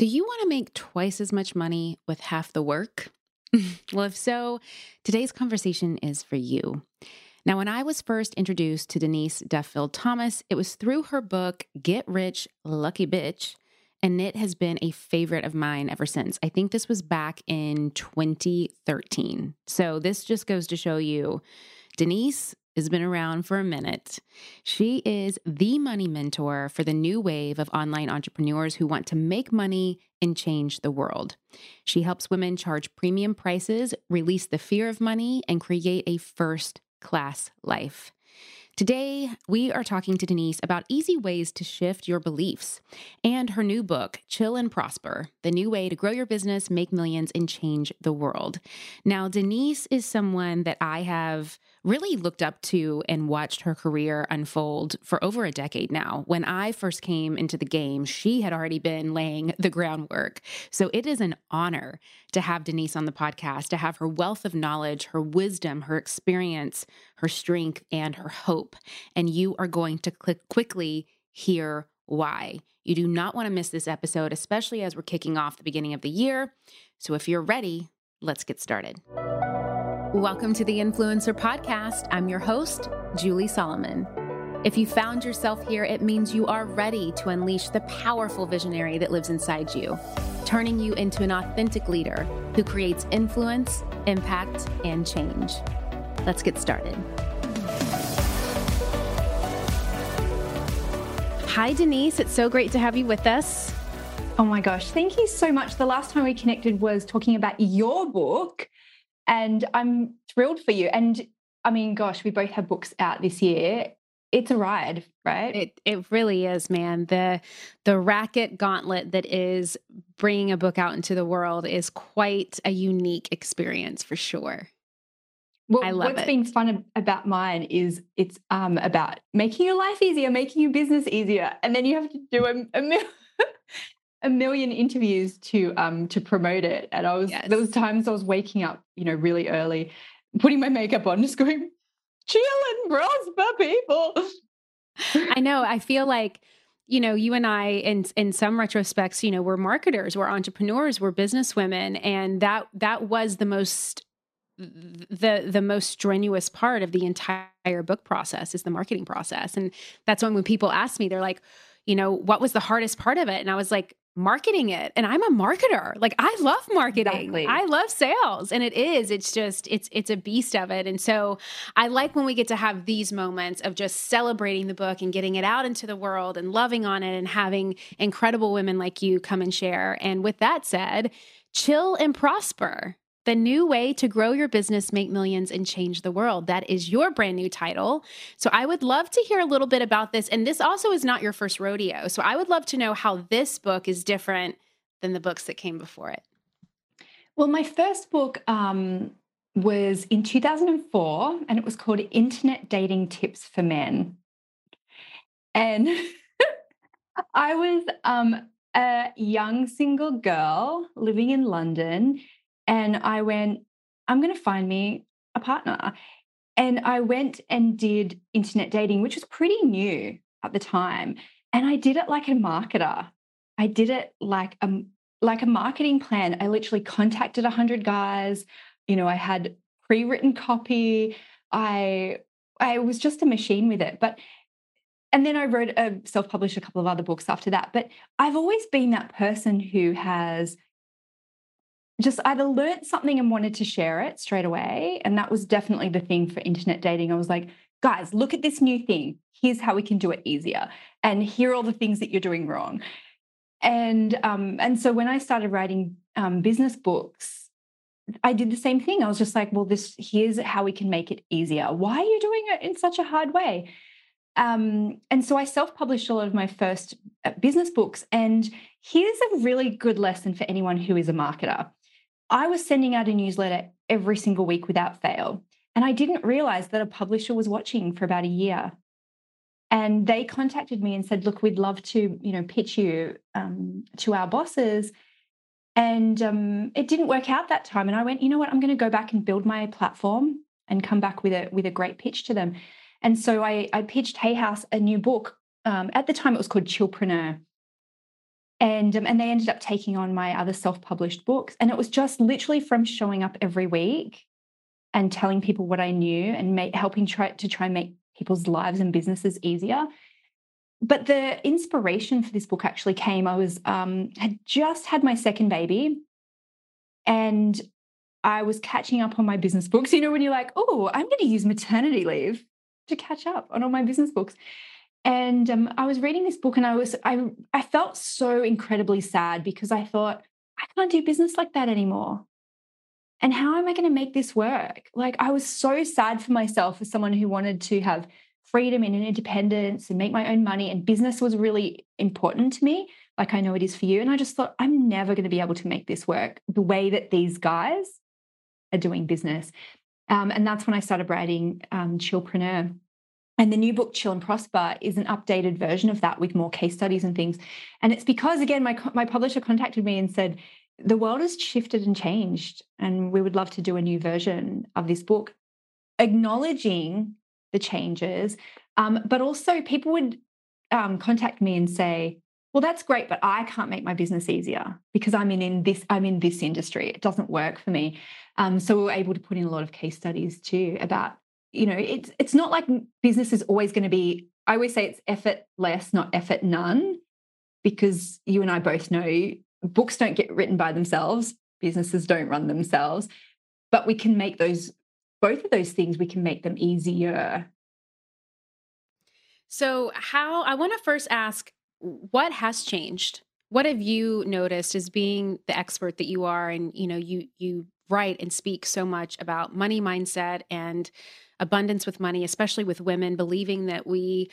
Do you want to make twice as much money with half the work? well, if so, today's conversation is for you. Now, when I was first introduced to Denise Duffield Thomas, it was through her book, Get Rich, Lucky Bitch, and it has been a favorite of mine ever since. I think this was back in 2013. So, this just goes to show you Denise has been around for a minute. She is the money mentor for the new wave of online entrepreneurs who want to make money and change the world. She helps women charge premium prices, release the fear of money, and create a first class life. Today, we are talking to Denise about easy ways to shift your beliefs and her new book, Chill and Prosper The New Way to Grow Your Business, Make Millions, and Change the World. Now, Denise is someone that I have really looked up to and watched her career unfold for over a decade now. When I first came into the game, she had already been laying the groundwork. So it is an honor to have Denise on the podcast, to have her wealth of knowledge, her wisdom, her experience, her strength, and her hope. And you are going to click quickly hear why. You do not want to miss this episode, especially as we're kicking off the beginning of the year. So if you're ready, let's get started. Welcome to the Influencer Podcast. I'm your host, Julie Solomon. If you found yourself here, it means you are ready to unleash the powerful visionary that lives inside you, turning you into an authentic leader who creates influence, impact, and change. Let's get started. Hi, Denise. It's so great to have you with us. Oh my gosh, thank you so much. The last time we connected was talking about your book. And I'm thrilled for you. And I mean, gosh, we both have books out this year. It's a ride, right? It it really is, man. The the racket gauntlet that is bringing a book out into the world is quite a unique experience for sure. Well, I love what's it. been fun about mine is it's um, about making your life easier, making your business easier, and then you have to do a, a, a million interviews to um to promote it. And i was yes. there was times i was waking up you know really early putting my makeup on just going chilling and prosper people. I know. I feel like you know you and i in in some retrospects you know we're marketers we're entrepreneurs we're businesswomen and that that was the most the the most strenuous part of the entire book process is the marketing process. And that's when when people ask me they're like you know what was the hardest part of it? And i was like marketing it. And i'm a marketer. Like i love marketing. Exactly. i love sales. And it is. It's just it's it's a beast of it. And so i like when we get to have these moments of just celebrating the book and getting it out into the world and loving on it and having incredible women like you come and share. And with that said chill and prosper the new way to grow your business, make millions, and change the world. That is your brand new title. So I would love to hear a little bit about this. And this also is not your first rodeo. So I would love to know how this book is different than the books that came before it. Well, my first book um, was in 2004, and it was called Internet Dating Tips for Men. And I was um, a young single girl living in London and I went, I'm going to find me a partner. And I went and did internet dating, which was pretty new at the time. And I did it like a marketer. I did it like a like a marketing plan. I literally contacted 100 guys. You know, I had pre-written copy. I I was just a machine with it. But and then I wrote a self-published a couple of other books after that. But I've always been that person who has just either learned something and wanted to share it straight away. And that was definitely the thing for internet dating. I was like, guys, look at this new thing. Here's how we can do it easier. And here are all the things that you're doing wrong. And um, and so when I started writing um, business books, I did the same thing. I was just like, well, this here's how we can make it easier. Why are you doing it in such a hard way? Um, and so I self-published a lot of my first uh, business books. And here's a really good lesson for anyone who is a marketer. I was sending out a newsletter every single week without fail. And I didn't realize that a publisher was watching for about a year. And they contacted me and said, look, we'd love to, you know, pitch you um, to our bosses. And um, it didn't work out that time. And I went, you know what, I'm going to go back and build my platform and come back with a with a great pitch to them. And so I, I pitched Hay House a new book. Um, at the time, it was called Chillpreneur. And um, and they ended up taking on my other self-published books and it was just literally from showing up every week and telling people what i knew and make, helping try to try and make people's lives and businesses easier. But the inspiration for this book actually came i was um, had just had my second baby and i was catching up on my business books. You know when you're like oh i'm going to use maternity leave to catch up on all my business books and um, I was reading this book and I was I I felt so incredibly sad because I thought I can't do business like that anymore. And how am I going to make this work? Like I was so sad for myself as someone who wanted to have freedom and independence and make my own money and business was really important to me like I know it is for you and I just thought I'm never going to be able to make this work the way that these guys are doing business. Um, and that's when I started writing um, Chillpreneur. And the new book, Chill and Prosper, is an updated version of that with more case studies and things. And it's because, again, my, my publisher contacted me and said, the world has shifted and changed, and we would love to do a new version of this book, acknowledging the changes. Um, but also, people would um, contact me and say, well that's great but i can't make my business easier because i'm in, in this i'm in this industry it doesn't work for me um, so we were able to put in a lot of case studies too about you know, it's it's not like business is always going to be. I always say it's effort less, not effort none, because you and I both know books don't get written by themselves, businesses don't run themselves, but we can make those both of those things. We can make them easier. So, how I want to first ask, what has changed? What have you noticed as being the expert that you are, and you know, you you write and speak so much about money mindset and abundance with money, especially with women, believing that we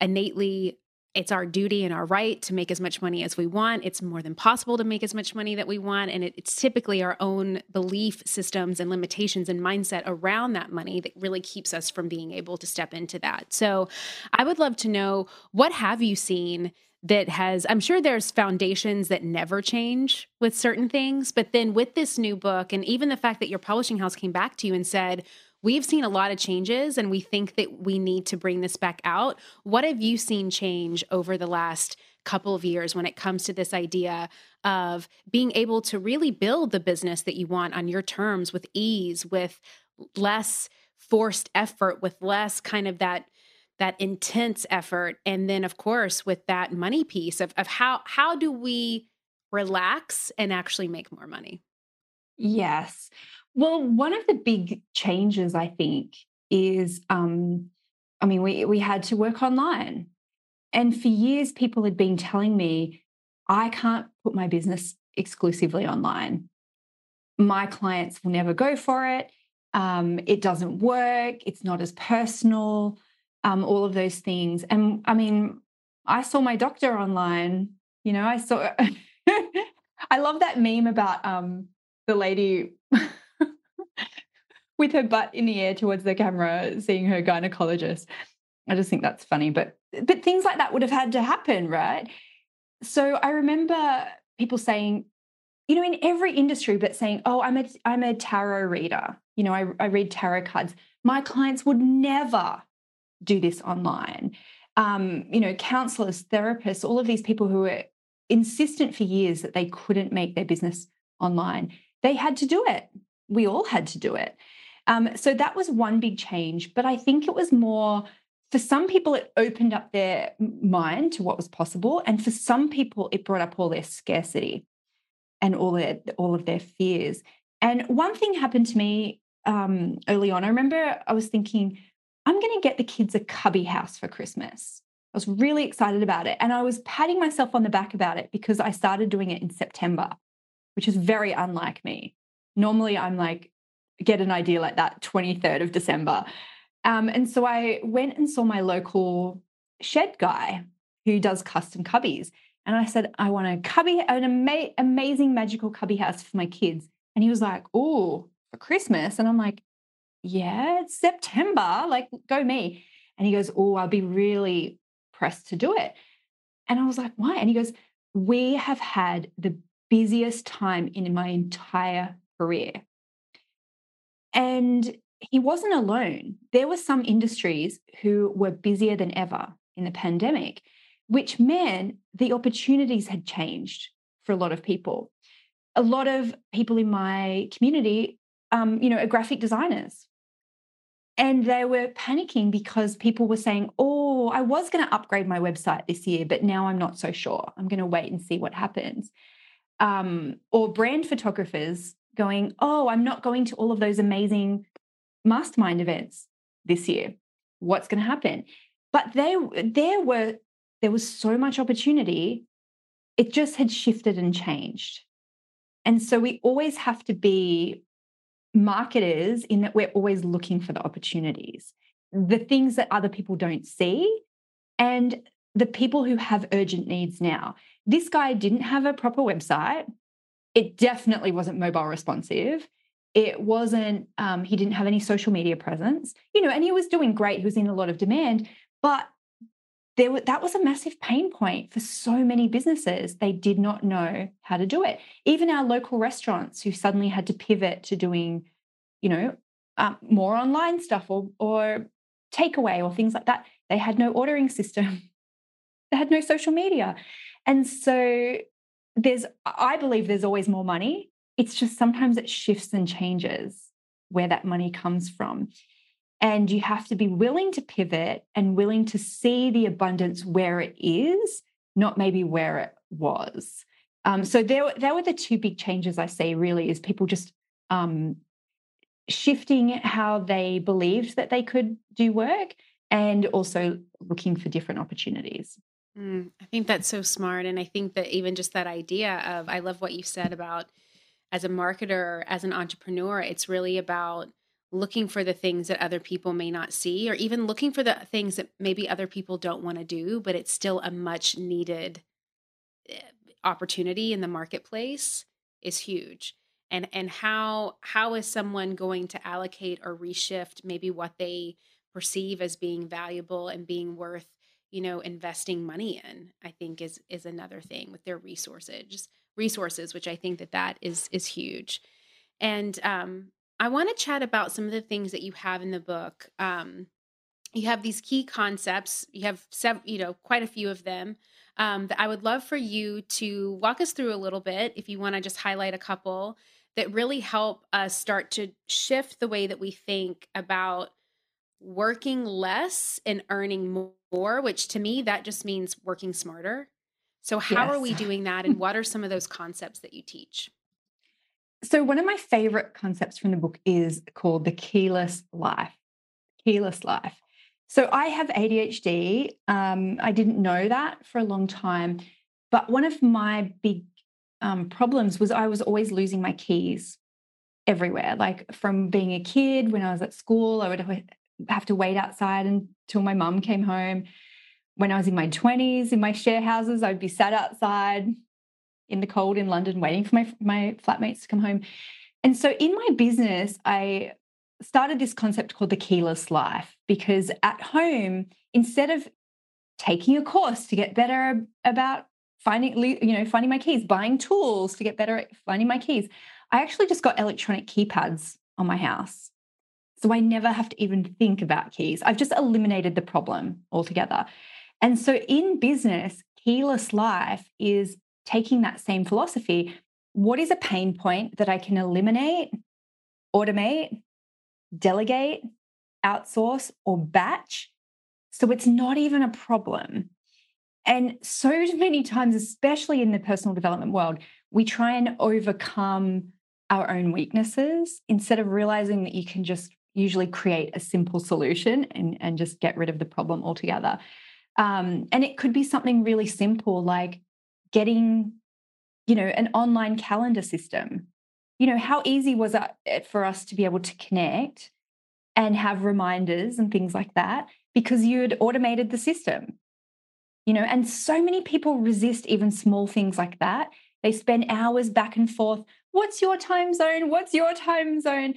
innately it's our duty and our right to make as much money as we want. It's more than possible to make as much money that we want. And it, it's typically our own belief systems and limitations and mindset around that money that really keeps us from being able to step into that. So I would love to know what have you seen that has, I'm sure there's foundations that never change with certain things. But then with this new book, and even the fact that your publishing house came back to you and said, we've seen a lot of changes and we think that we need to bring this back out. What have you seen change over the last couple of years when it comes to this idea of being able to really build the business that you want on your terms with ease, with less forced effort, with less kind of that that intense effort? And then of course with that money piece of, of how how do we relax and actually make more money? Yes well, one of the big changes, I think, is um, I mean, we, we had to work online. And for years, people had been telling me, I can't put my business exclusively online. My clients will never go for it. Um, it doesn't work. It's not as personal, um, all of those things. And I mean, I saw my doctor online. You know, I saw, I love that meme about um, the lady with her butt in the air towards the camera, seeing her gynecologist. I just think that's funny. But but things like that would have had to happen, right? So I remember people saying, you know, in every industry, but saying, oh, I'm a I'm a tarot reader. You know, I, I read tarot cards. My clients would never do this online. Um, you know, counselors, therapists, all of these people who were insistent for years that they couldn't make their business online. They had to do it. We all had to do it. Um, so that was one big change. But I think it was more for some people, it opened up their mind to what was possible. And for some people, it brought up all their scarcity and all their all of their fears. And one thing happened to me um, early on. I remember I was thinking, I'm going to get the kids a cubby house for Christmas. I was really excited about it. And I was patting myself on the back about it because I started doing it in September, which is very unlike me. Normally, I'm like, get an idea like that 23rd of December. Um, and so I went and saw my local shed guy who does custom cubbies. And I said, I want a cubby, an ama- amazing magical cubby house for my kids. And he was like, Oh, for Christmas. And I'm like, Yeah, it's September. Like, go me. And he goes, Oh, I'll be really pressed to do it. And I was like, Why? And he goes, We have had the busiest time in my entire career. And he wasn't alone. There were some industries who were busier than ever in the pandemic. which meant the opportunities had changed for a lot of people. A lot of people in my community, um, you know, are graphic designers. And they were panicking because people were saying, Oh, I was going to upgrade my website this year, but now I'm not so sure. I'm going to wait and see what happens. Um, or brand photographers going, Oh, I'm not going to all of those amazing mastermind events this year. What's going to happen? But they, there were, there was so much opportunity. It just had shifted and changed. And so we always have to be marketers in that we're always looking for the opportunities, the things that other people don't see, and the people who have urgent needs now. This guy didn't have a proper website. It definitely wasn't mobile responsive. It wasn't, um, he didn't have any social media presence, you know, and he was doing great. He was in a lot of demand, but there were, that was a massive pain point for so many businesses. They did not know how to do it. Even our local restaurants who suddenly had to pivot to doing, you know, um, more online stuff or or takeaway or things like that. They had no ordering system. they had no social media. And so there's I believe there's always more money. It's just sometimes it shifts and changes where that money comes from. And you have to be willing to pivot and willing to see the abundance where it is, not maybe where it was. Um, so there, there were the two big changes I see really is people just um, shifting how they believed that they could do work and also looking for different opportunities. Mm, I think that's so smart. And I think that even just that idea of, I love what you said about as a marketer, as an entrepreneur, it's really about looking for the things that other people may not see, or even looking for the things that maybe other people don't want to do, but it's still a much needed eh, opportunity in the marketplace is huge. And and how how is someone going to allocate or reshift maybe what they perceive as being valuable and being worth you know investing money in i think is is another thing with their resources resources which i think that that is is huge. And um i want to chat about some of the things that you have in the book. Um you have these key concepts you have several you know quite a few of them um, that i would love for you to walk us through a little bit if you want to just highlight a couple that really help us start to shift the way that we think about working less and earning more, which to me, that just means working smarter. So, how yes. are we doing that? And what are some of those concepts that you teach? So, one of my favorite concepts from the book is called the keyless life. Keyless life. So, I have ADHD. Um, I didn't know that for a long time. But one of my big um, problems was I was always losing my keys everywhere. Like from being a kid, when I was at school, I would have to wait outside until my mum came home. When I was in my 20s, in my share houses, I'd be sat outside in the cold in London waiting for my, my flatmates to come home. And so in my business, I started this concept called the keyless life because at home, instead of taking a course to get better about finding you know finding my keys buying tools to get better at finding my keys i actually just got electronic keypads on my house so I never have to even think about keys. I've just eliminated the problem altogether. And so in business, keyless life is taking that same philosophy. What is a pain point that I can eliminate, automate, delegate, outsource, or batch? So it's not even a problem. And so many times, especially in the personal development world, we try and overcome our own weaknesses instead of realizing that you can just usually create a simple solution and, and just get rid of the problem altogether. Um, and it could be something really simple like getting, you know, an online calendar system. You know, how easy was it for us to be able to connect and have reminders and things like that because you'd automated the system? You know, and so many people resist even small things like that. They spend hours back and forth. What's your time zone? What's your time zone?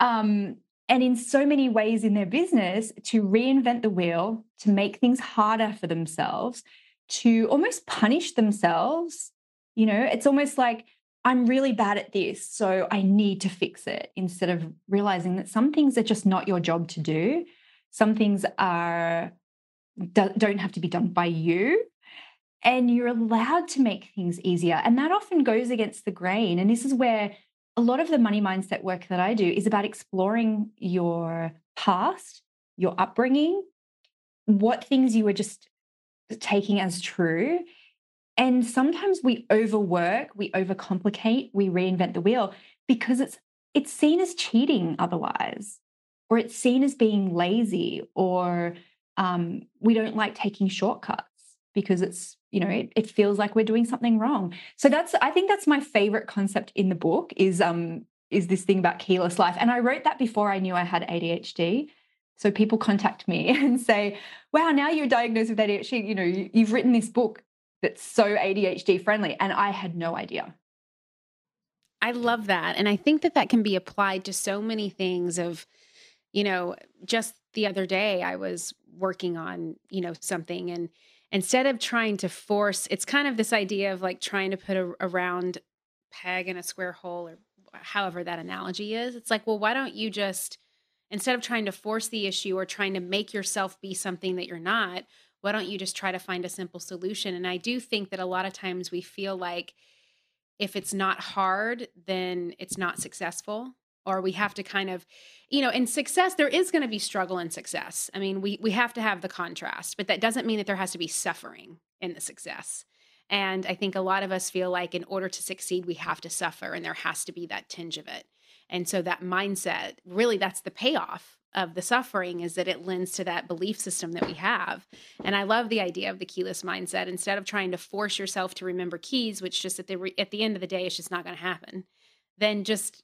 Um, and in so many ways in their business to reinvent the wheel, to make things harder for themselves, to almost punish themselves. You know, it's almost like, I'm really bad at this, so I need to fix it instead of realizing that some things are just not your job to do. Some things are don't have to be done by you. and you're allowed to make things easier. And that often goes against the grain. And this is where a lot of the money mindset work that I do is about exploring your past, your upbringing, what things you were just taking as true. And sometimes we overwork, we overcomplicate, we reinvent the wheel because it's it's seen as cheating otherwise, or it's seen as being lazy, or um, we don't like taking shortcuts because it's you know it, it feels like we're doing something wrong. So that's i think that's my favorite concept in the book is um is this thing about keyless life. And i wrote that before i knew i had adhd so people contact me and say wow now you're diagnosed with adhd you know you've written this book that's so adhd friendly. And i had no idea. I love that. And i think that that can be applied to so many things of you know just the other day i was working on you know something and instead of trying to force it's kind of this idea of like trying to put a, a round peg in a square hole or however that analogy is. It's like well why don't you just instead of trying to force the issue or trying to make yourself be something that you're not why don't you just try to find a simple solution? And i do think that a lot of times we feel like if it's not hard then it's not successful or we have to kind of you know in success there is going to be struggle and success i mean we we have to have the contrast but that doesn't mean that there has to be suffering in the success and i think a lot of us feel like in order to succeed we have to suffer and there has to be that tinge of it and so that mindset really that's the payoff of the suffering is that it lends to that belief system that we have. And I love the idea of the keyless mindset. Instead of trying to force yourself to remember keys, which just at the re- at the end of the day, it's just not going to happen. Then just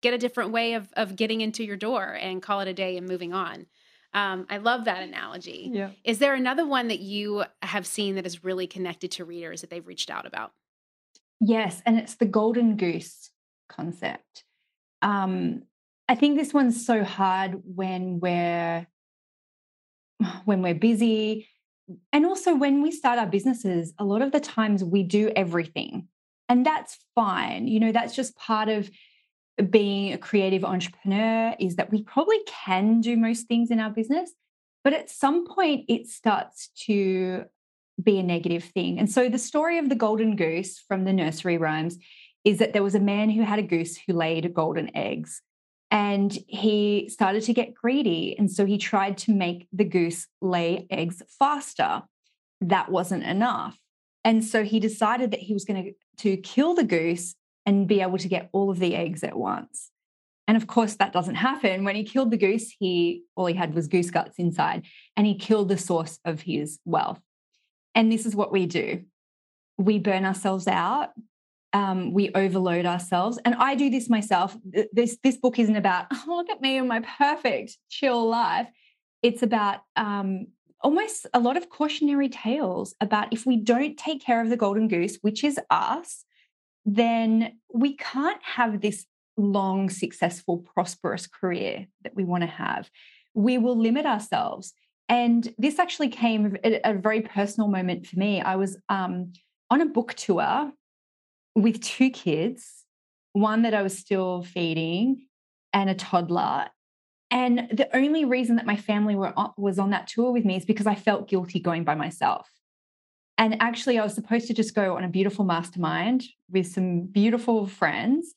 get a different way of of getting into your door and call it a day and moving on. Um, I love that analogy. Yeah. Is there another one that you have seen that is really connected to readers that they've reached out about? Yes, and it's the golden goose concept. Um, I think this one's so hard when we're when we're busy and also when we start our businesses a lot of the times we do everything and that's fine you know that's just part of being a creative entrepreneur is that we probably can do most things in our business, but at some point it starts to be a negative thing. And so the story of the golden goose from the nursery rhymes is that there was a man who had a goose who laid golden eggs and he started to get greedy. And so he tried to make the goose lay eggs faster. That wasn't enough. And so he decided that he was going to, to kill the goose and be able to get all of the eggs at once. And of course, that doesn't happen. When he killed the goose, he all he had was goose guts inside, and he killed the source of his wealth. And this is what we do: we burn ourselves out, um, we overload ourselves, and I do this myself. This this book isn't about oh look at me and my perfect chill life. It's about um, almost a lot of cautionary tales about if we don't take care of the golden goose, which is us, then we can't have this long, successful, prosperous career that we want to have. We will limit ourselves. And this actually came at a very personal moment for me. I was um, on a book tour with two kids, one that I was still feeding and a toddler. And the only reason that my family were was on that tour with me is because I felt guilty going by myself. And actually, I was supposed to just go on a beautiful mastermind with some beautiful friends.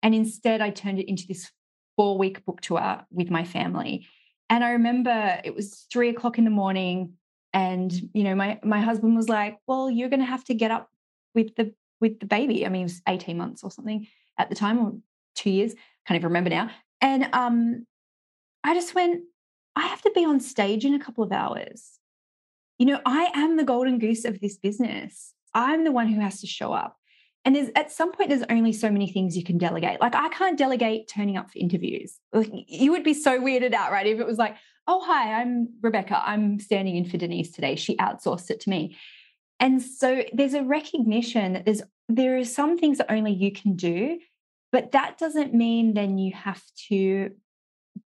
And instead, I turned it into this four week book tour with my family. And I remember it was three o'clock in the morning. And, you know, my, my husband was like, well, you're going to have to get up with the, with the baby. I mean, it was 18 months or something at the time or two years. Can't even remember now. And um, I just went, I have to be on stage in a couple of hours you know, I am the golden goose of this business. I'm the one who has to show up. And there's at some point, there's only so many things you can delegate. Like I can't delegate turning up for interviews. Like, you would be so weirded out, right? If it was like, oh, hi, I'm Rebecca. I'm standing in for Denise today. She outsourced it to me. And so there's a recognition that there's there are some things that only you can do, but that doesn't mean then you have to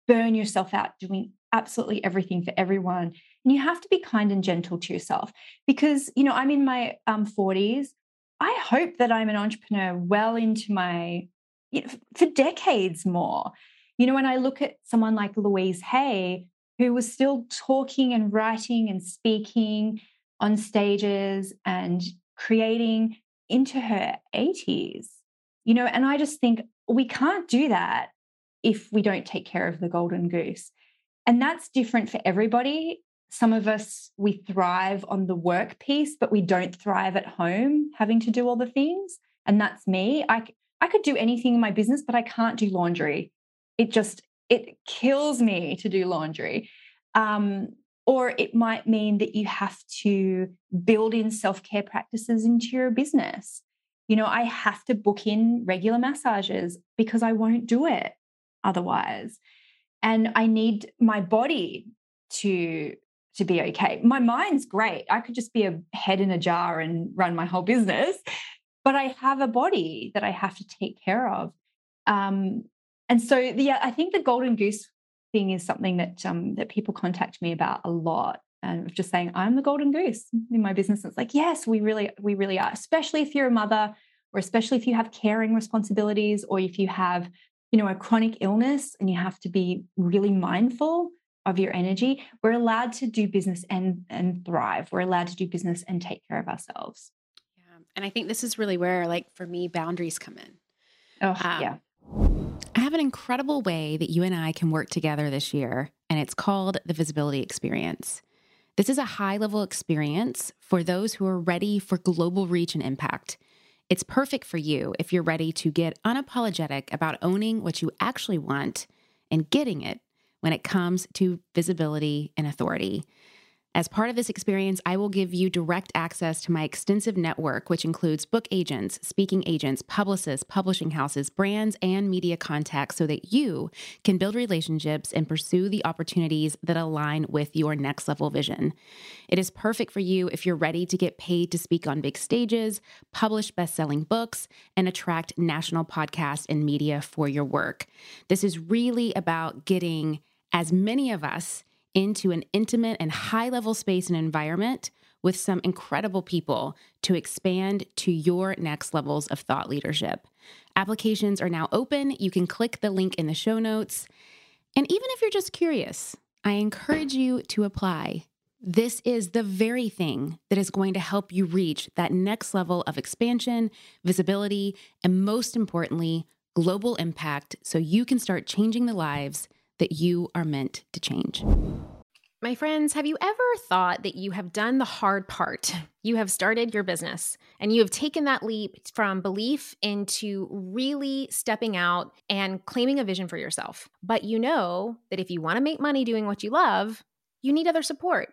burn yourself out doing absolutely everything for everyone and you have to be kind and gentle to yourself because, you know, I'm in my um, 40s. I hope that I'm an entrepreneur well into my, you know, for decades more. You know, when I look at someone like Louise Hay, who was still talking and writing and speaking on stages and creating into her 80s. You know, and I just think we can't do that if we don't take care of the golden goose. And that's different for everybody. Some of us, we thrive on the work piece, but we don't thrive at home having to do all the things. And that's me. I, I could do anything in my business, but I can't do laundry. It just, it kills me to do laundry. Um, or it might mean that you have to build in self care practices into your business. You know, I have to book in regular massages because I won't do it otherwise. And I need my body to to be okay. My mind's great. I could just be a head in a jar and run my whole business, but I have a body that I have to take care of. Um, and so, yeah, I think the golden goose thing is something that um, that people contact me about a lot and just saying i'm the golden goose in my business it's like yes we really we really are especially if you're a mother or especially if you have caring responsibilities or if you have you know a chronic illness and you have to be really mindful of your energy we're allowed to do business and and thrive we're allowed to do business and take care of ourselves yeah and i think this is really where like for me boundaries come in oh um, yeah I have an incredible way that you and I can work together this year, and it's called the Visibility Experience. This is a high level experience for those who are ready for global reach and impact. It's perfect for you if you're ready to get unapologetic about owning what you actually want and getting it when it comes to visibility and authority. As part of this experience, I will give you direct access to my extensive network, which includes book agents, speaking agents, publicists, publishing houses, brands, and media contacts, so that you can build relationships and pursue the opportunities that align with your next level vision. It is perfect for you if you're ready to get paid to speak on big stages, publish best selling books, and attract national podcasts and media for your work. This is really about getting as many of us into an intimate and high level space and environment with some incredible people to expand to your next levels of thought leadership. Applications are now open. You can click the link in the show notes. And even if you're just curious, I encourage you to apply. This is the very thing that is going to help you reach that next level of expansion, visibility, and most importantly, global impact so you can start changing the lives that you are meant to change. My friends, have you ever thought that you have done the hard part? You have started your business and you have taken that leap from belief into really stepping out and claiming a vision for yourself. But you know that if you want to make money doing what you love, you need other support.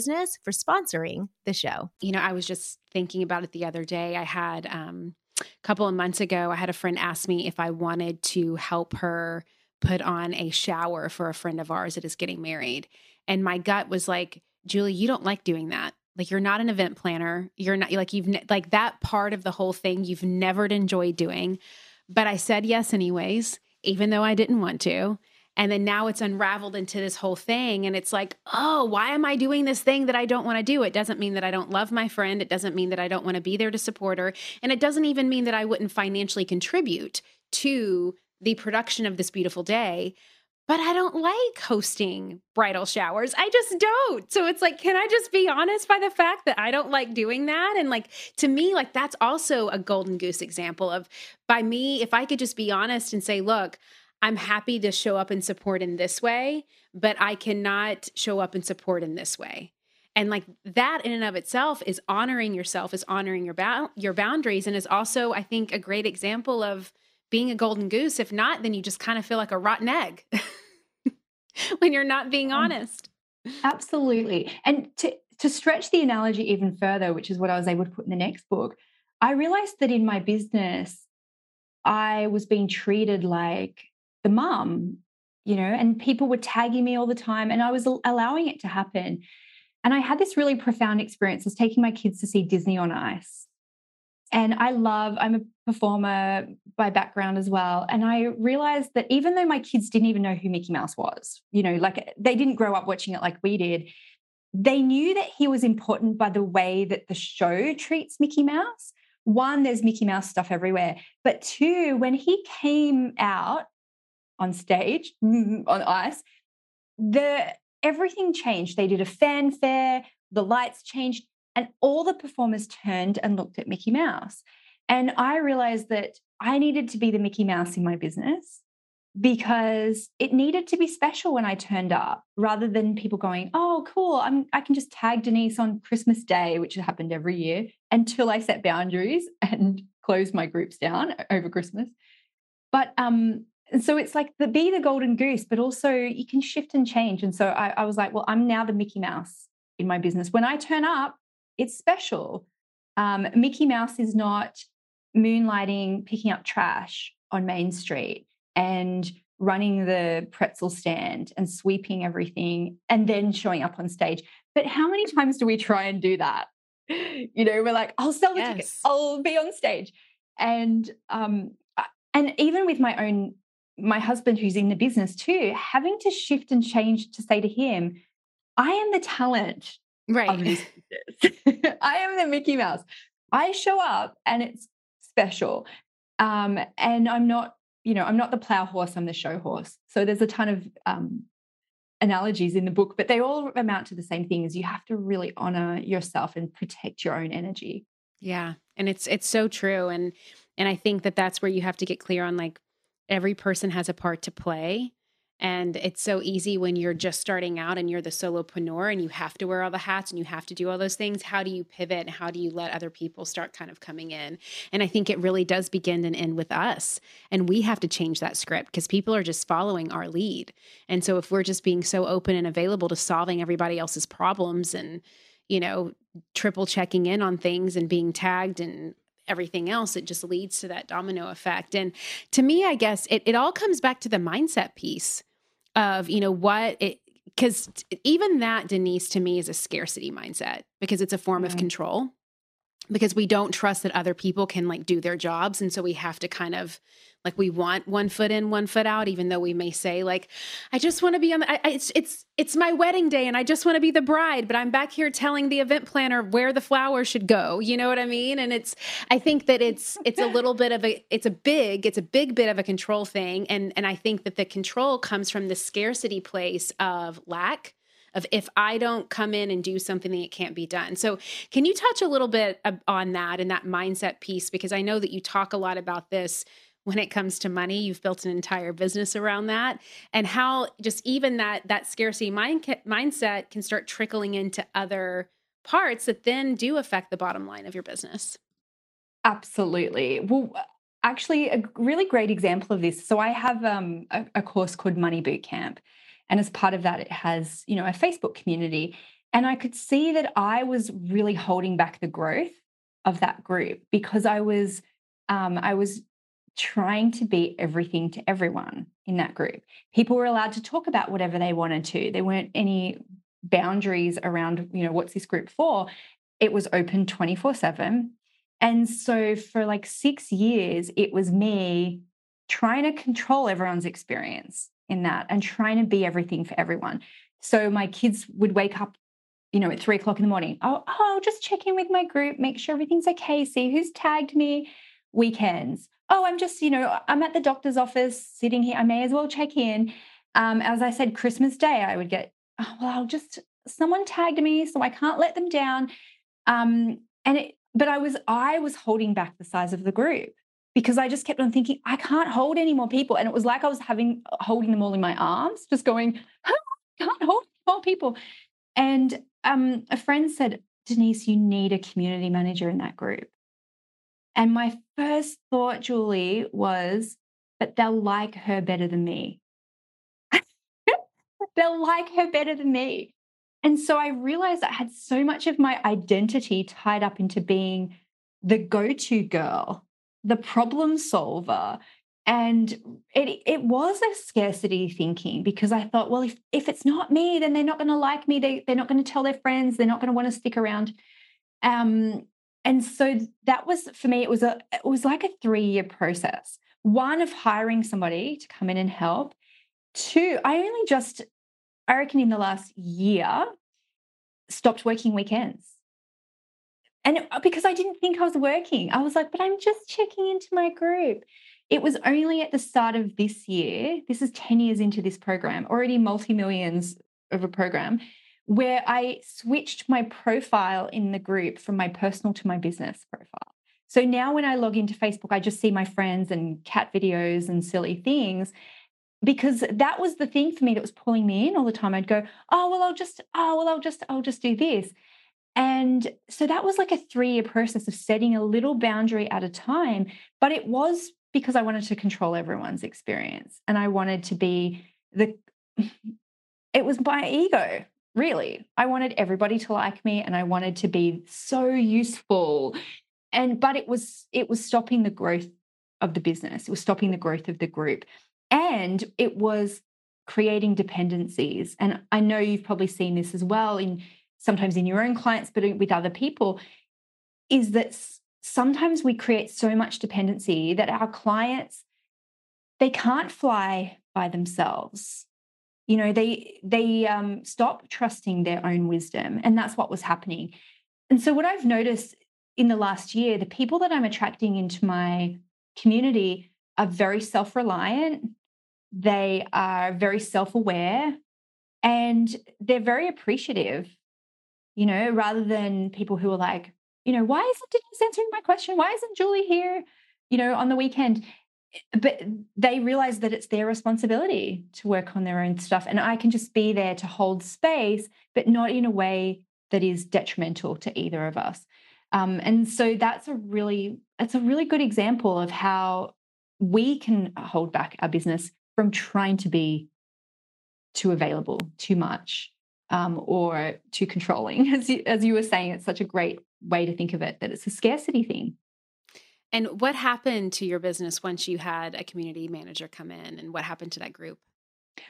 business for sponsoring the show. You know, I was just thinking about it the other day. I had um, a couple of months ago, I had a friend ask me if I wanted to help her put on a shower for a friend of ours that is getting married. And my gut was like, Julie, you don't like doing that. Like you're not an event planner. You're not like you've ne- like that part of the whole thing you've never enjoyed doing. But I said yes anyways, even though I didn't want to. And then now it's unraveled into this whole thing. And it's like, oh, why am I doing this thing that I don't want to do? It doesn't mean that I don't love my friend. It doesn't mean that I don't want to be there to support her. And it doesn't even mean that I wouldn't financially contribute to the production of this beautiful day. But I don't like hosting bridal showers. I just don't. So it's like, can I just be honest by the fact that I don't like doing that? And like, to me, like, that's also a golden goose example of by me, if I could just be honest and say, look, I'm happy to show up and support in this way, but I cannot show up and support in this way. And like that in and of itself is honoring yourself, is honoring your ba- your boundaries and is also I think a great example of being a golden goose. If not, then you just kind of feel like a rotten egg when you're not being um, honest. Absolutely. And to, to stretch the analogy even further, which is what I was able to put in the next book, I realized that in my business, I was being treated like the mum, you know, and people were tagging me all the time and I was allowing it to happen. And I had this really profound experience. I was taking my kids to see Disney on Ice. And I love, I'm a performer by background as well. And I realized that even though my kids didn't even know who Mickey Mouse was, you know, like eh, they didn't grow up watching it like we did, they knew that he was important by the way that the show treats Mickey Mouse. One, there's Mickey Mouse stuff everywhere. But two, when he came out on stage on ice, the everything changed. They did a fanfare, the lights changed, and all the performers turned and looked at Mickey Mouse. And I realized that I needed to be the Mickey Mouse in my business because it needed to be special when I turned up rather than people going, "Oh, cool, I'm I can just tag Denise on Christmas Day, which happened every year until I set boundaries and closed my groups down over Christmas." But um so it's like the be the golden goose, but also you can shift and change. And so I, I was like, well, I'm now the Mickey Mouse in my business. When I turn up, it's special. Um, Mickey Mouse is not moonlighting, picking up trash on Main Street and running the pretzel stand and sweeping everything and then showing up on stage. But how many times do we try and do that? You know, we're like, I'll sell the yes. tickets, I'll be on stage. And um, and even with my own my husband who's in the business too, having to shift and change to say to him, I am the talent right. I am the Mickey Mouse. I show up and it's special. Um, and I'm not, you know, I'm not the plow horse, I'm the show horse. So there's a ton of um, analogies in the book, but they all amount to the same thing is you have to really honor yourself and protect your own energy. Yeah. And it's it's so true and and I think that that's where you have to get clear on like every person has a part to play and it's so easy when you're just starting out and you're the solopreneur and you have to wear all the hats and you have to do all those things. How do you pivot and how do you let other people start kind of coming in? And I think it really does begin and end with us. And we have to change that script because people are just following our lead. And so if we're just being so open and available to solving everybody else's problems and, you know, triple checking in on things and being tagged and everything else, it just leads to that domino effect. And to me, I guess it, it all comes back to the mindset piece of you know what it because even that denise to me is a scarcity mindset because it's a form mm-hmm. of control because we don't trust that other people can like do their jobs. And so we have to kind of like we want one foot in one foot out even though we may say like i just want to be on the I, I, it's it's it's my wedding day and i just want to be the bride but i'm back here telling the event planner where the flowers should go. You know what i mean? And it's i think that it's it's a little bit of a it's a big it's a big bit of a control thing. And and i think that the control comes from the scarcity place of lack of if I don't come in and do something, it can't be done. So, can you touch a little bit on that and that mindset piece? Because I know that you talk a lot about this when it comes to money you've built an entire business around that and how just even that that scarcity mind, mindset can start trickling into other parts that then do affect the bottom line of your business absolutely well actually a really great example of this so i have um, a, a course called money boot camp and as part of that it has you know a facebook community and i could see that i was really holding back the growth of that group because i was um, i was trying to be everything to everyone in that group. People were allowed to talk about whatever they wanted to. There weren't any boundaries around, you know, what's this group for? It was open 24 7. And so for like six years, it was me trying to control everyone's experience in that and trying to be everything for everyone. So my kids would wake up, you know, at three o'clock in the morning. Oh, oh, just check in with my group, make sure everything's okay, see who's tagged me. Weekends oh, I'm just, you know, I'm at the doctor's office sitting here. I may as well check in. Um, as I said, Christmas Day, I would get, oh, well, I'll just, someone tagged me, so I can't let them down. Um, and it, but I was, I was holding back the size of the group because I just kept on thinking, I can't hold any more people. And it was like I was having, holding them all in my arms, just going, I can't hold more people. And um, a friend said, Denise, you need a community manager in that group. And my first thought, Julie, was but they'll like her better than me. they'll like her better than me. And so I realized I had so much of my identity tied up into being the go to girl, the problem solver. And it, it was a scarcity thinking because I thought, well, if, if it's not me, then they're not going to like me. They, they're not going to tell their friends. They're not going to want to stick around. Um, and so that was for me, it was a it was like a three-year process. One of hiring somebody to come in and help. Two, I only just, I reckon in the last year, stopped working weekends. And uh, because I didn't think I was working, I was like, but I'm just checking into my group. It was only at the start of this year, this is 10 years into this program, already multi millions of a program, where I switched my profile in the group from my personal to my business profile. So now when I log into Facebook, I just see my friends and cat videos and silly things because that was the thing for me that was pulling me in all the time. I'd go, oh, well, I'll just, oh, well, I'll just, I'll just do this. And so that was like a three year process of setting a little boundary at a time. But it was because I wanted to control everyone's experience and I wanted to be the, it was my ego, really. I wanted everybody to like me and I wanted to be so useful. And, but it was, it was stopping the growth of the business, it was stopping the growth of the group. And it was creating dependencies. And I know you've probably seen this as well in sometimes in your own clients, but with other people, is that sometimes we create so much dependency that our clients they can't fly by themselves. You know they they um, stop trusting their own wisdom and that's what was happening. And so what i've noticed in the last year the people that i'm attracting into my community are very self-reliant they are very self-aware and they're very appreciative you know, rather than people who are like, you know, why isn't Denise answering my question? Why isn't Julie here, you know, on the weekend? Eh, but they realize that it's their responsibility to work on their own stuff. And I can just be there to hold space, but not in a way that is detrimental to either of us. Um, and so that's a really, it's a really good example of how we can hold back our business from trying to be too available, too much, um, or too controlling. As you, as you were saying, it's such a great way to think of it that it's a scarcity thing. And what happened to your business once you had a community manager come in, and what happened to that group?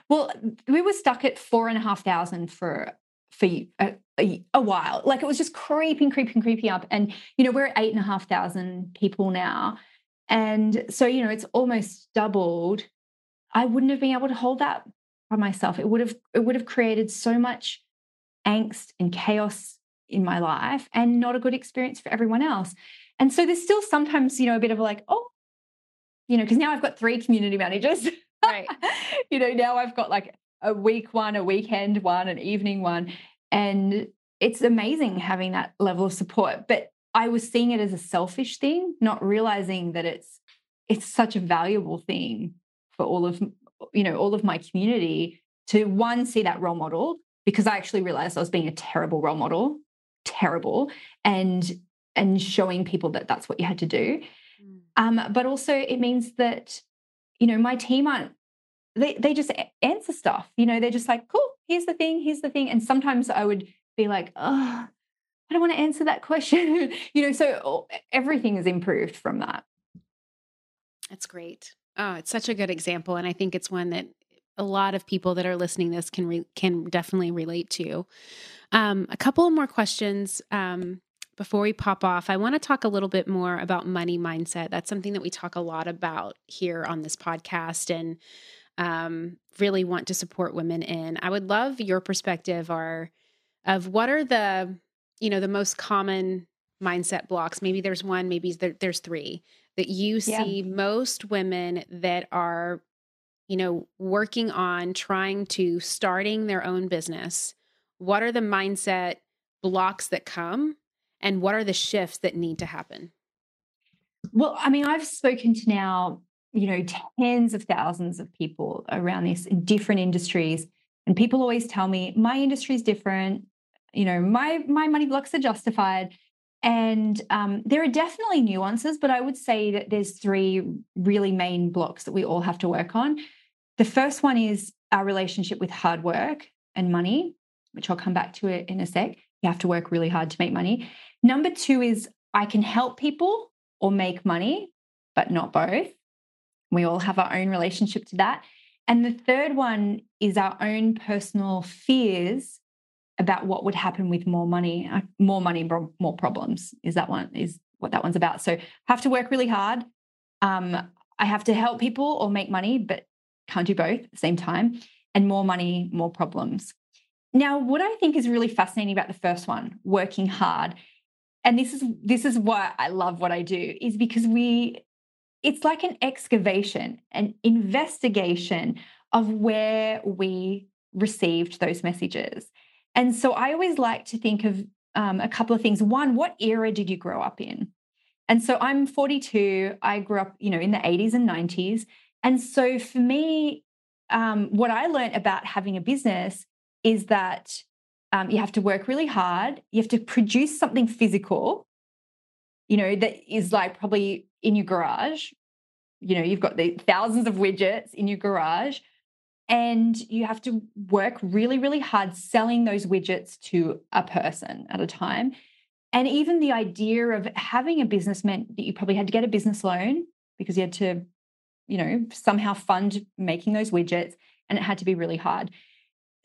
Well, we were stuck at four and a half thousand for for a, a, a, while. Like it was just creeping, creeping, creeping up. And you know, we're at eight and a half thousand people now, and so you know, it's almost doubled. I wouldn't have been able to hold that by myself. It would have it would have created so much angst and chaos in my life and not a good experience for everyone else. And so there's still sometimes, you know, a bit of like, oh, you know, because now I've got three community managers. Right. you know, now I've got like a week one, a weekend one, an evening one. And it's amazing having that level of support. But I was seeing it as a selfish thing, not realizing that it's it's such a valuable thing for all of you know all of my community to one see that role model because I actually realized I was being a terrible role model, terrible, and and showing people that that's what you had to do. Mm. Um, but also it means that you know my team aren't they they just answer stuff. You know they're just like cool. Here's the thing. Here's the thing. And sometimes I would be like, oh, I don't want to answer that question. you know, so everything is improved from that. That's great. Oh, it's such a good example, and I think it's one that a lot of people that are listening this can re- can definitely relate to. Um, a couple more questions um, before we pop off. I want to talk a little bit more about money mindset. That's something that we talk a lot about here on this podcast, and um, really want to support women in. I would love your perspective, or of what are the you know the most common mindset blocks. Maybe there's one, maybe there, there's three that you see yeah. most women that are, you know, working on trying to starting their own business. What are the mindset blocks that come and what are the shifts that need to happen? Well, I mean, I've spoken to now, you know, tens of thousands of people around this in different industries. And people always tell me, my industry is different. You know, my my money blocks are justified And um, there are definitely nuances, but I would say that there's three really main blocks that we all have to work on. The first one is our relationship with hard work and money, which I'll come back to it in a sec. You have to work really hard to make money. Number two is I can help people or make money, but not both. We all have our own relationship to that. And the third one is our own personal fears about what would happen with more money, uh, more money, more problems. Is that one is what that one's about? So have to work really hard. Um, I have to help people or make money, but can't do both at the same time. And more money, more problems. Now, what I think is really fascinating about the first one, working hard, and this is this is why I love what I do, is because we it's like an excavation, an investigation of where we received those messages. And so I always like to think of um, a couple of things. One, what era did you grow up in? And so I'm 42. I grew up, you know, in the 80s and 90s. And so for me, um, what I learned about having a business is that um, you have to work really hard. You have to produce something physical, you know, that is like probably in your garage. You know, you've got the thousands of widgets in your garage, and you have to work really, really hard selling those widgets to a person at a time. And even the idea of having a business meant that you probably had to get a business loan because you had to, you know, somehow fund making those widgets, and it had to be really hard.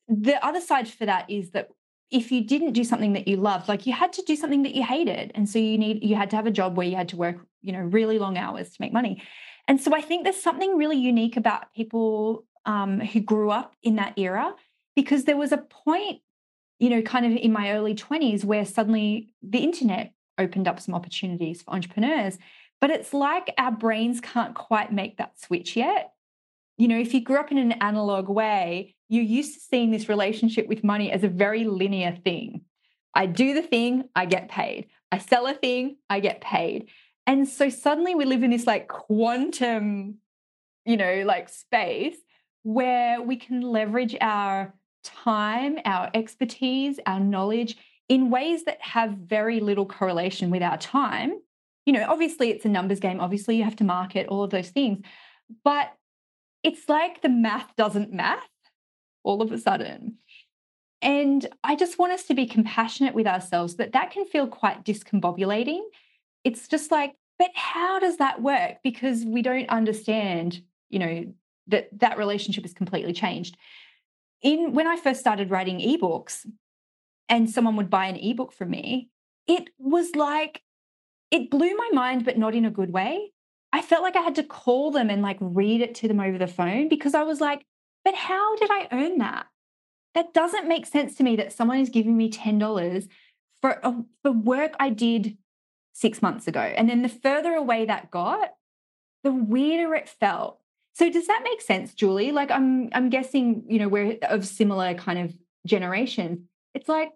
The other side for that is that if you didn't do something that you loved like you had to do something that you hated and so you need you had to have a job where you had to work you know really long hours to make money and so i think there's something really unique about people um, who grew up in that era because there was a point you know kind of in my early 20s where suddenly the internet opened up some opportunities for entrepreneurs but it's like our brains can't quite make that switch yet you know if you grew up in an analog way you're used to seeing this relationship with money as a very linear thing. I do the thing, I get paid. I sell a thing, I get paid. And so suddenly we live in this like quantum, you know, like space where we can leverage our time, our expertise, our knowledge in ways that have very little correlation with our time. You know, obviously it's a numbers game, obviously you have to market all of those things, but it's like the math doesn't math all of a sudden. And I just want us to be compassionate with ourselves, but that can feel quite discombobulating. It's just like, but how does that work? Because we don't understand, you know, that that relationship has completely changed. In when I first started writing ebooks and someone would buy an ebook from me, it was like it blew my mind, but not in a good way. I felt like I had to call them and like read it to them over the phone because I was like, but how did I earn that? That doesn't make sense to me that someone is giving me $10 for, a, for work I did six months ago. And then the further away that got, the weirder it felt. So does that make sense, Julie? Like I'm I'm guessing, you know, we're of similar kind of generations. It's like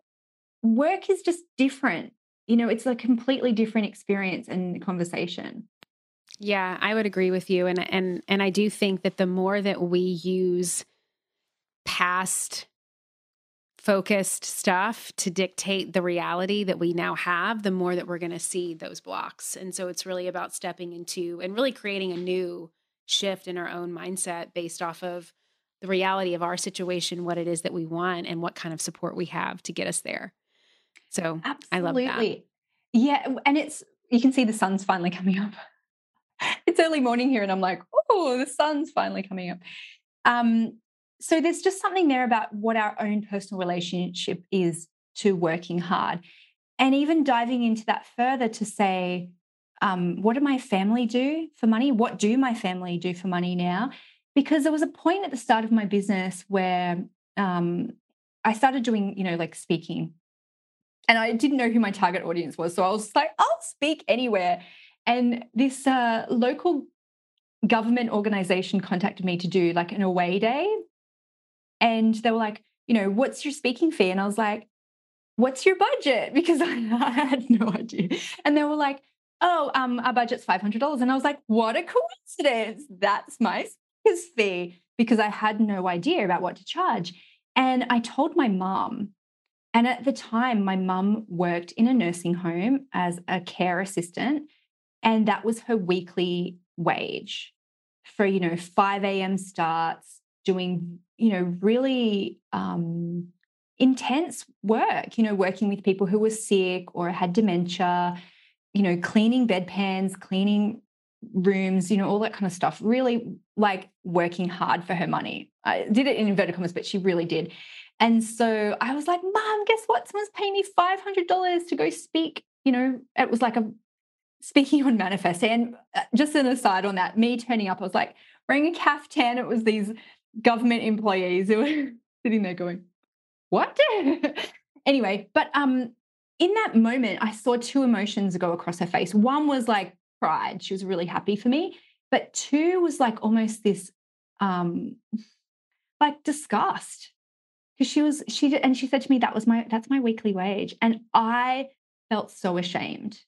work is just different. You know, it's a completely different experience and conversation. Yeah, I would agree with you and and and I do think that the more that we use past focused stuff to dictate the reality that we now have, the more that we're going to see those blocks. And so it's really about stepping into and really creating a new shift in our own mindset based off of the reality of our situation, what it is that we want, and what kind of support we have to get us there. So Absolutely. I love that. Yeah. And it's, you can see the sun's finally coming up it's early morning here and I'm like, oh, the sun's finally coming up. Um, so there's just something there about what our own personal relationship is to working hard. And even diving into that further to say, um, what do my family do for money? What do my family do for money now? Because there was a point at the start of my business where um, I started doing, you know, like speaking. And I didn't know who my target audience was. So I was like, I'll speak anywhere. And this uh, local government organization contacted me to do like an away day. And they were like, you know, what's your speaking fee? And I was like, what's your budget? Because I had no idea. And they were like, oh, um, our budget's $500. And I was like, what a coincidence. That's my speaker's fee because I had no idea about what to charge. And I told my mom, And at the time, my mum worked in a nursing home as a care assistant, and that was her weekly wage for, you know, 5 a.m. starts, doing, you know, really um, intense work, you know, working with people who were sick or had dementia, you know, cleaning bedpans, cleaning rooms, you know, all that kind of stuff. Really like working hard for her money. I did it in inverted commas, but she really did. And so I was like, Mom, guess what? Someone's paying me $500 to go speak. You know, it was like a speaking on manifest. And uh, just an aside on that, me turning up, I was like wearing a caftan. It was these government employees who were sitting there going, What? anyway, but um, in that moment, I saw two emotions go across her face. One was like pride. She was really happy for me. But two was like almost this um like disgust. Because she was she and she said to me, that was my that's my weekly wage. And I felt so ashamed.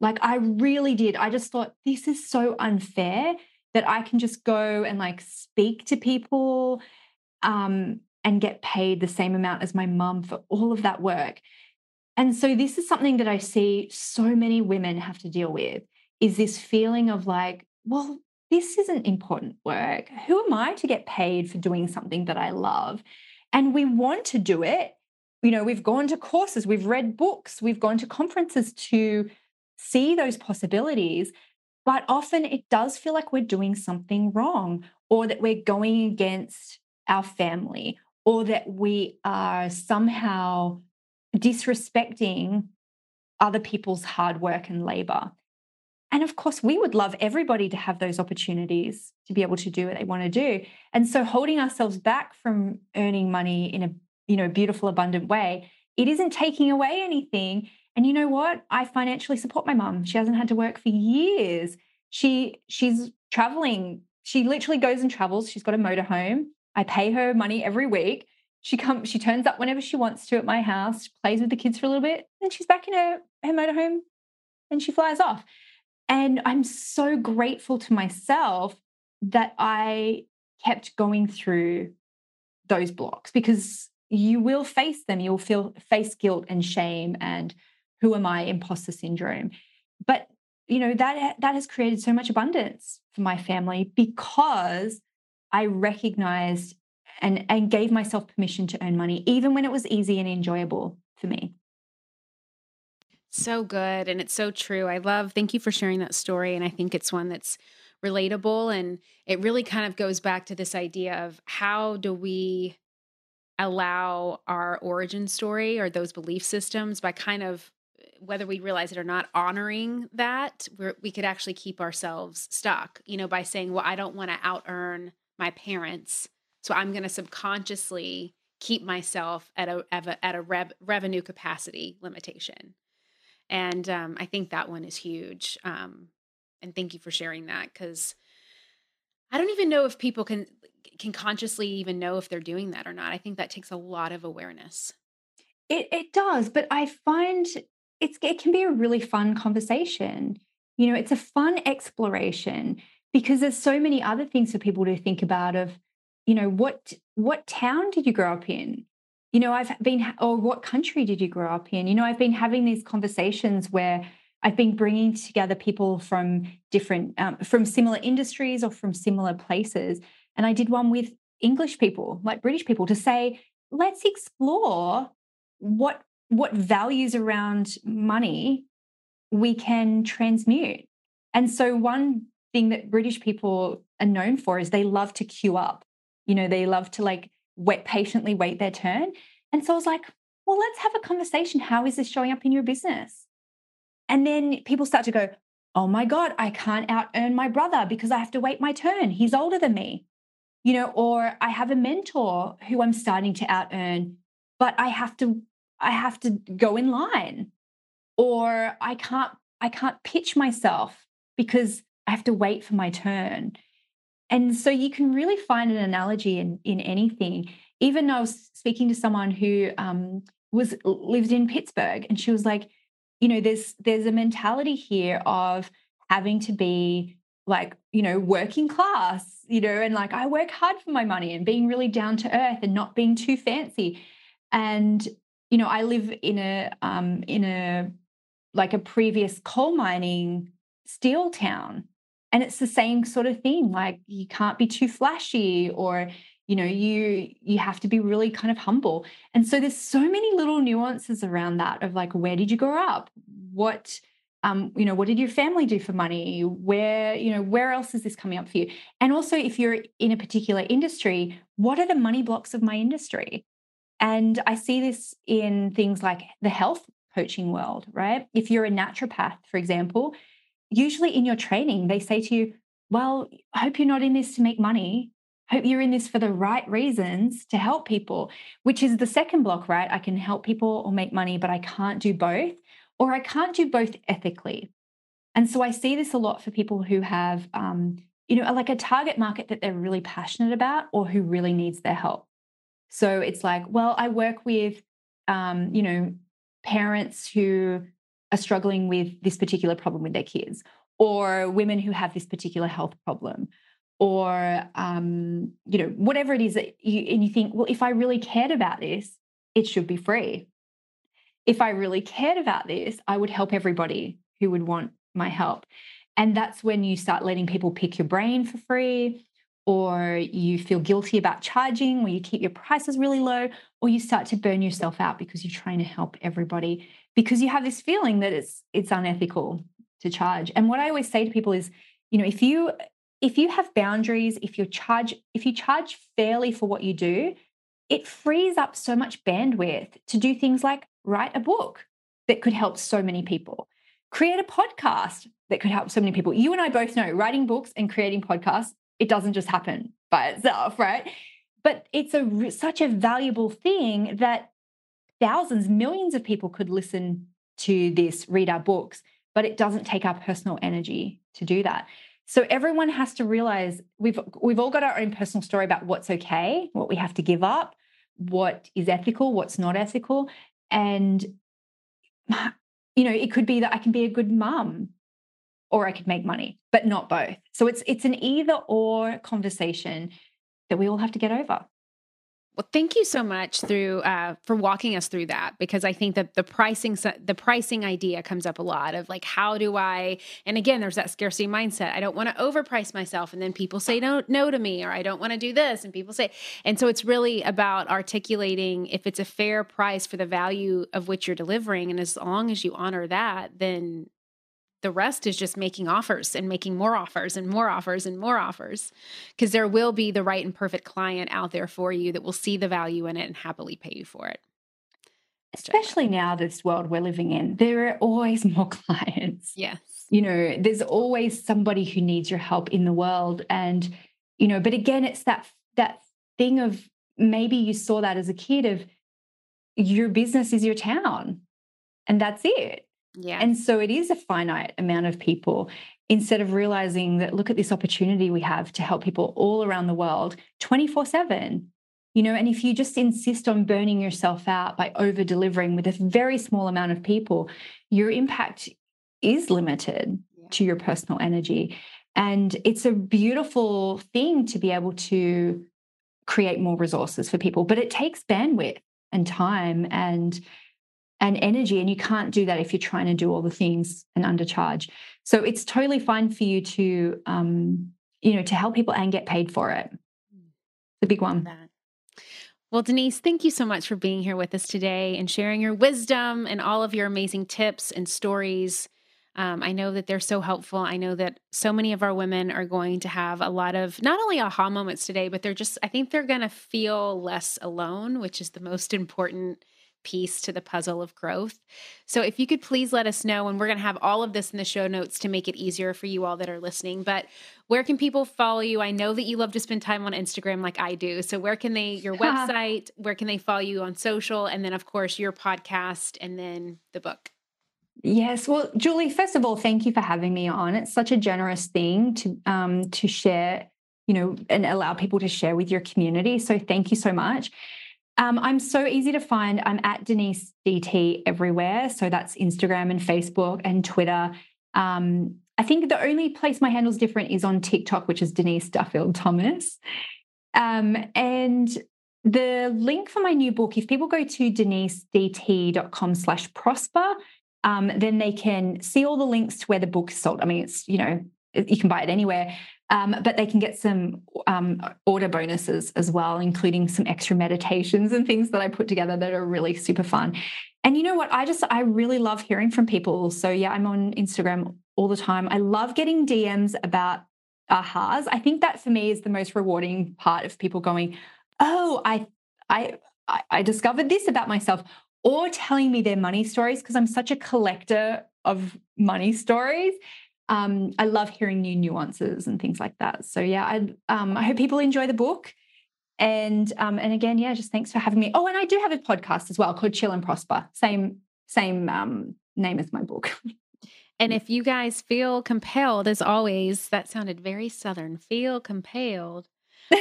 Like I really did. I just thought this is so unfair that I can just go and like speak to people um, and get paid the same amount as my mum for all of that work. And so this is something that I see so many women have to deal with is this feeling of like, well, this isn't important work. Who am I to get paid for doing something that I love? And we want to do it. You know, we've gone to courses, we've read books, we've gone to conferences to see those possibilities. But often it does feel like we're doing something wrong or that we're going against our family or that we are somehow disrespecting other people's hard work and labor. And of course, we would love everybody to have those opportunities to be able to do what they want to do. And so holding ourselves back from earning money in a you know beautiful abundant way, it isn't taking away anything. And you know what? I financially support my mom. She hasn't had to work for years. She she's traveling. She literally goes and travels. She's got a motorhome. I pay her money every week. She comes, she turns up whenever she wants to at my house, plays with the kids for a little bit, and she's back in her, her motorhome and she flies off. And I'm so grateful to myself that I kept going through those blocks because you will face them. You'll feel face guilt and shame and who am I, imposter syndrome. But you know that that has created so much abundance for my family because I recognized and, and gave myself permission to earn money, even when it was easy and enjoyable for me. So good. And it's so true. I love, thank you for sharing that story. And I think it's one that's relatable. And it really kind of goes back to this idea of how do we allow our origin story or those belief systems by kind of whether we realize it or not honoring that we could actually keep ourselves stuck you know by saying well i don't want to out earn my parents so i'm going to subconsciously keep myself at a at a rev, revenue capacity limitation and um, I think that one is huge. Um, and thank you for sharing that because I don't even know if people can can consciously even know if they're doing that or not. I think that takes a lot of awareness. It it does, but I find it's it can be a really fun conversation. You know, it's a fun exploration because there's so many other things for people to think about of you know what what town did you grow up in you know, I've been, or what country did you grow up in? You know, I've been having these conversations where I've been bringing together people from different, um, from similar industries or from similar places. And I did one with English people, like British people, to say, let's explore what what values around money we can transmute. And so one thing that British people are known for is they love to queue up. You know, they love to like wait patiently wait their turn. And so I was like, well, let's have a conversation. How is this showing up in your business? And then people start to go, oh my God, I can't out earn my brother because I have to wait my turn. He's older than me. You know, or I have a mentor who I'm starting to out earn, but I have to, I have to go in line. Or I can't, I can't pitch myself because I have to wait for my turn. And so you can really find an analogy in, in anything. Even I was speaking to someone who um, was lived in Pittsburgh, and she was like, you know, there's there's a mentality here of having to be like, you know, working class, you know, and like I work hard for my money and being really down to earth and not being too fancy. And you know, I live in a um, in a like a previous coal mining steel town, and it's the same sort of thing. Like you can't be too flashy, or you know, you you have to be really kind of humble. And so there's so many little nuances around that of like, where did you grow up? What um, you know, what did your family do for money? Where, you know, where else is this coming up for you? And also, if you're in a particular industry, what are the money blocks of my industry? And I see this in things like the health coaching world, right? If you're a naturopath, for example, usually in your training, they say to you, Well, I hope you're not in this to make money. Hope you're in this for the right reasons to help people, which is the second block, right? I can help people or make money, but I can't do both, or I can't do both ethically. And so I see this a lot for people who have, um, you know, like a target market that they're really passionate about or who really needs their help. So it's like, well, I work with, um, you know, parents who are struggling with this particular problem with their kids, or women who have this particular health problem, or um, you know, whatever it is that you and you think, well, if I really cared about this, it should be free. If I really cared about this, I would help everybody who would want my help. And that's when you start letting people pick your brain for free or you feel guilty about charging, or you keep your prices really low, or you start to burn yourself out because you're trying to help everybody because you have this feeling that it's it's unethical to charge. And what I always say to people is, you know, if you if you have boundaries, if you charge if you charge fairly for what you do, it frees up so much bandwidth to do things like write a book that could help so many people. Create a podcast that could help so many people. You and I both know writing books and creating podcasts it doesn't just happen by itself, right? But it's a such a valuable thing that thousands, millions of people could listen to this, read our books, but it doesn't take our personal energy to do that. So everyone has to realize we've we've all got our own personal story about what's okay, what we have to give up, what is ethical, what's not ethical, and you know, it could be that I can be a good mom or I could make money, but not both. So it's it's an either or conversation that we all have to get over. Well, thank you so much through uh, for walking us through that because I think that the pricing the pricing idea comes up a lot of like how do I and again there's that scarcity mindset I don't want to overprice myself and then people say no no to me or I don't want to do this and people say and so it's really about articulating if it's a fair price for the value of which you're delivering and as long as you honor that then the rest is just making offers and making more offers and more offers and more offers because there will be the right and perfect client out there for you that will see the value in it and happily pay you for it. Especially now this world we're living in there are always more clients. Yes. You know there's always somebody who needs your help in the world and you know but again it's that that thing of maybe you saw that as a kid of your business is your town and that's it yeah. And so it is a finite amount of people instead of realizing that look at this opportunity we have to help people all around the world 24 7. You know, and if you just insist on burning yourself out by over delivering with a very small amount of people, your impact is limited yeah. to your personal energy. And it's a beautiful thing to be able to create more resources for people, but it takes bandwidth and time and and energy. And you can't do that if you're trying to do all the things and undercharge. So it's totally fine for you to, um, you know, to help people and get paid for it. The big one. Well, Denise, thank you so much for being here with us today and sharing your wisdom and all of your amazing tips and stories. Um, I know that they're so helpful. I know that so many of our women are going to have a lot of not only aha moments today, but they're just, I think they're going to feel less alone, which is the most important piece to the puzzle of growth. So if you could please let us know, and we're going to have all of this in the show notes to make it easier for you all that are listening. But where can people follow you? I know that you love to spend time on Instagram like I do. So where can they, your website, where can they follow you on social? And then, of course, your podcast and then the book. Yes, well, Julie. First of all, thank you for having me on. It's such a generous thing to um, to share, you know, and allow people to share with your community. So thank you so much. Um, I'm so easy to find. I'm at Denise DT everywhere. So that's Instagram and Facebook and Twitter. Um, I think the only place my handle's different is on TikTok, which is Denise Duffield Thomas. Um, and the link for my new book, if people go to denisedt.com slash prosper, um, then they can see all the links to where the book is sold. I mean, it's, you know, you can buy it anywhere, um, but they can get some um, order bonuses as well, including some extra meditations and things that I put together that are really super fun. And you know what? I just, I really love hearing from people. So, yeah, I'm on Instagram all the time. I love getting DMs about ahas. I think that for me is the most rewarding part of people going, oh, I, I, I discovered this about myself, or telling me their money stories because I'm such a collector of money stories. Um, I love hearing new nuances and things like that. So yeah, I, um, I hope people enjoy the book. And um, and again, yeah, just thanks for having me. Oh, and I do have a podcast as well called Chill and Prosper. Same same um, name as my book. And if you guys feel compelled, as always, that sounded very Southern, feel compelled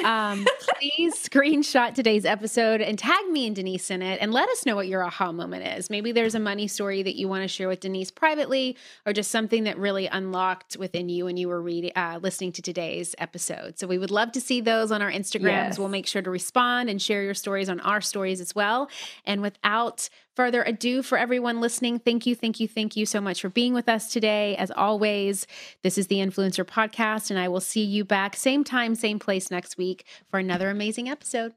um, please screenshot today's episode and tag me and Denise in it and let us know what your aha moment is. Maybe there's a money story that you want to share with Denise privately or just something that really unlocked within you when you were reading, uh, listening to today's episode. So we would love to see those on our Instagrams. Yes. We'll make sure to respond and share your stories on our stories as well. And without further ado, for everyone listening, thank you, thank you, thank you so much for being with us today. As always, this is the Influencer Podcast, and I will see you back same time, same place next week for another amazing episode.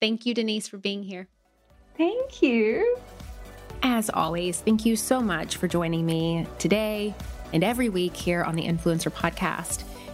Thank you, Denise, for being here. Thank you. As always, thank you so much for joining me today and every week here on the Influencer Podcast.